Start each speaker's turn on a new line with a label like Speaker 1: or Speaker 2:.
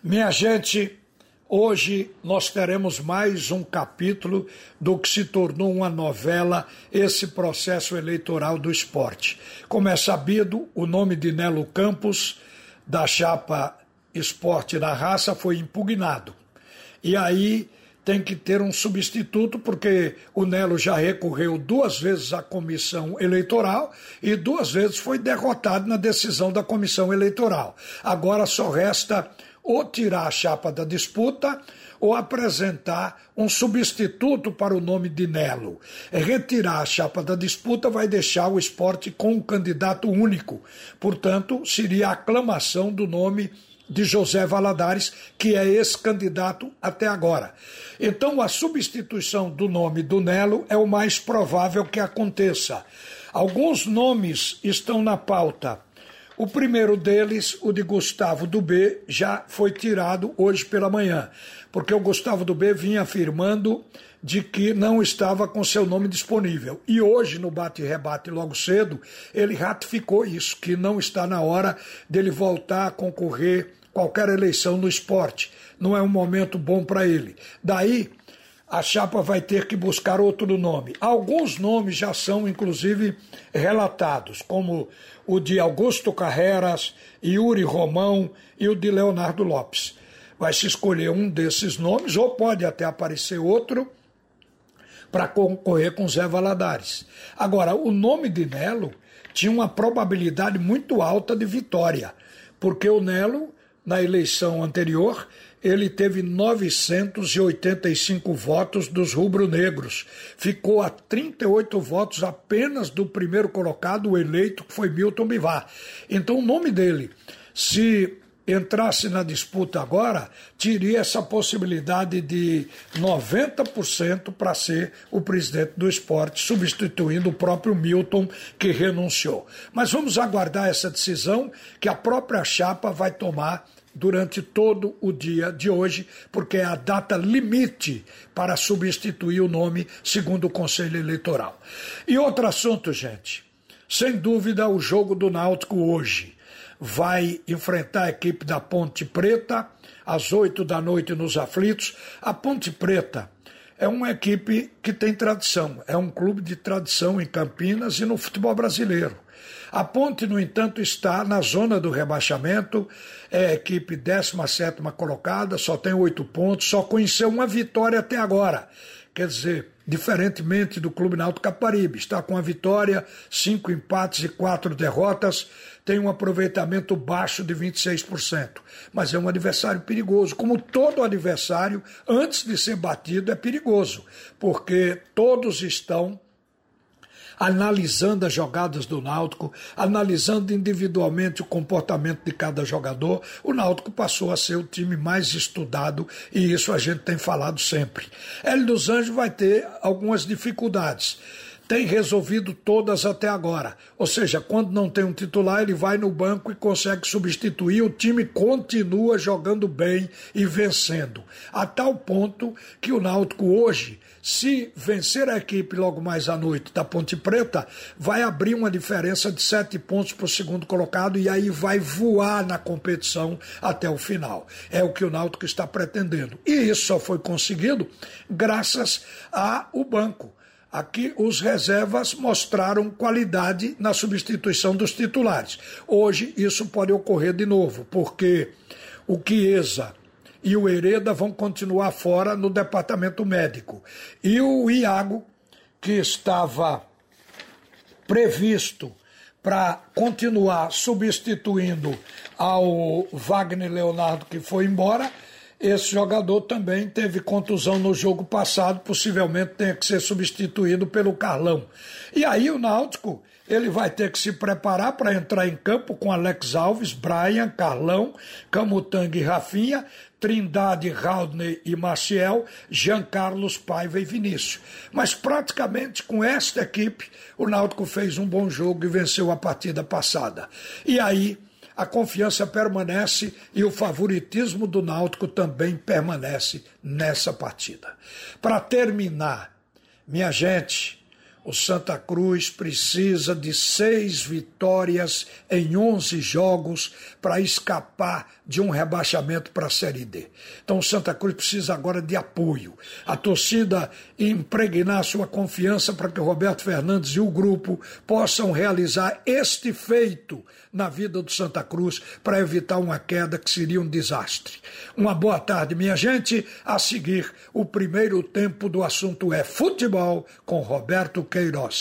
Speaker 1: Minha gente, hoje nós teremos mais um capítulo do que se tornou uma novela, esse processo eleitoral do esporte. Como é sabido, o nome de Nelo Campos, da chapa Esporte da Raça, foi impugnado. E aí tem que ter um substituto, porque o Nelo já recorreu duas vezes à comissão eleitoral e duas vezes foi derrotado na decisão da comissão eleitoral. Agora só resta ou tirar a chapa da disputa ou apresentar um substituto para o nome de Nelo. Retirar a chapa da disputa vai deixar o esporte com um candidato único. Portanto, seria a aclamação do nome de José Valadares, que é esse candidato até agora. Então, a substituição do nome do Nelo é o mais provável que aconteça. Alguns nomes estão na pauta. O primeiro deles, o de Gustavo do B, já foi tirado hoje pela manhã, porque o Gustavo do B vinha afirmando de que não estava com seu nome disponível. E hoje, no bate-rebate logo cedo, ele ratificou isso, que não está na hora dele voltar a concorrer qualquer eleição no esporte. Não é um momento bom para ele. Daí, a chapa vai ter que buscar outro nome. Alguns nomes já são, inclusive, relatados, como o de Augusto Carreras, Yuri Romão e o de Leonardo Lopes. Vai se escolher um desses nomes, ou pode até aparecer outro, para concorrer com Zé Valadares. Agora, o nome de Nelo tinha uma probabilidade muito alta de vitória, porque o Nelo, na eleição anterior, ele teve 985 votos dos rubro-negros. Ficou a 38 votos apenas do primeiro colocado, o eleito, que foi Milton Bivar. Então, o nome dele, se entrasse na disputa agora, teria essa possibilidade de 90% para ser o presidente do esporte, substituindo o próprio Milton, que renunciou. Mas vamos aguardar essa decisão que a própria chapa vai tomar durante todo o dia de hoje, porque é a data limite para substituir o nome, segundo o Conselho Eleitoral. E outro assunto, gente. Sem dúvida, o jogo do Náutico hoje vai enfrentar a equipe da Ponte Preta às oito da noite nos Aflitos. A Ponte Preta é uma equipe que tem tradição, é um clube de tradição em Campinas e no futebol brasileiro. A Ponte, no entanto, está na zona do rebaixamento, é a equipe 17 colocada, só tem oito pontos, só conheceu uma vitória até agora. Quer dizer, diferentemente do Clube Náutico Caparibe, está com a vitória, cinco empates e quatro derrotas, tem um aproveitamento baixo de 26%. Mas é um adversário perigoso, como todo adversário, antes de ser batido, é perigoso, porque todos estão analisando as jogadas do Náutico, analisando individualmente o comportamento de cada jogador, o Náutico passou a ser o time mais estudado e isso a gente tem falado sempre. Hélio dos Anjos vai ter algumas dificuldades tem resolvido todas até agora. Ou seja, quando não tem um titular, ele vai no banco e consegue substituir. O time continua jogando bem e vencendo. A tal ponto que o Náutico hoje, se vencer a equipe logo mais à noite da Ponte Preta, vai abrir uma diferença de sete pontos para o segundo colocado e aí vai voar na competição até o final. É o que o Náutico está pretendendo. E isso só foi conseguido graças ao banco. Aqui os reservas mostraram qualidade na substituição dos titulares. Hoje isso pode ocorrer de novo, porque o Chiesa e o Hereda vão continuar fora no departamento médico. E o Iago, que estava previsto para continuar substituindo ao Wagner Leonardo que foi embora, esse jogador também teve contusão no jogo passado, possivelmente tenha que ser substituído pelo Carlão. E aí o Náutico, ele vai ter que se preparar para entrar em campo com Alex Alves, Brian, Carlão, Camutanga e Rafinha, Trindade, Raudney e Maciel, Jean Carlos Paiva e Vinícius. Mas praticamente com esta equipe, o Náutico fez um bom jogo e venceu a partida passada. E aí a confiança permanece e o favoritismo do Náutico também permanece nessa partida. Para terminar, minha gente, O Santa Cruz precisa de seis vitórias em 11 jogos para escapar de um rebaixamento para a Série D. Então o Santa Cruz precisa agora de apoio. A torcida impregnar sua confiança para que o Roberto Fernandes e o grupo possam realizar este feito na vida do Santa Cruz para evitar uma queda que seria um desastre. Uma boa tarde, minha gente. A seguir, o primeiro tempo do assunto é futebol com Roberto Queiroz. kairos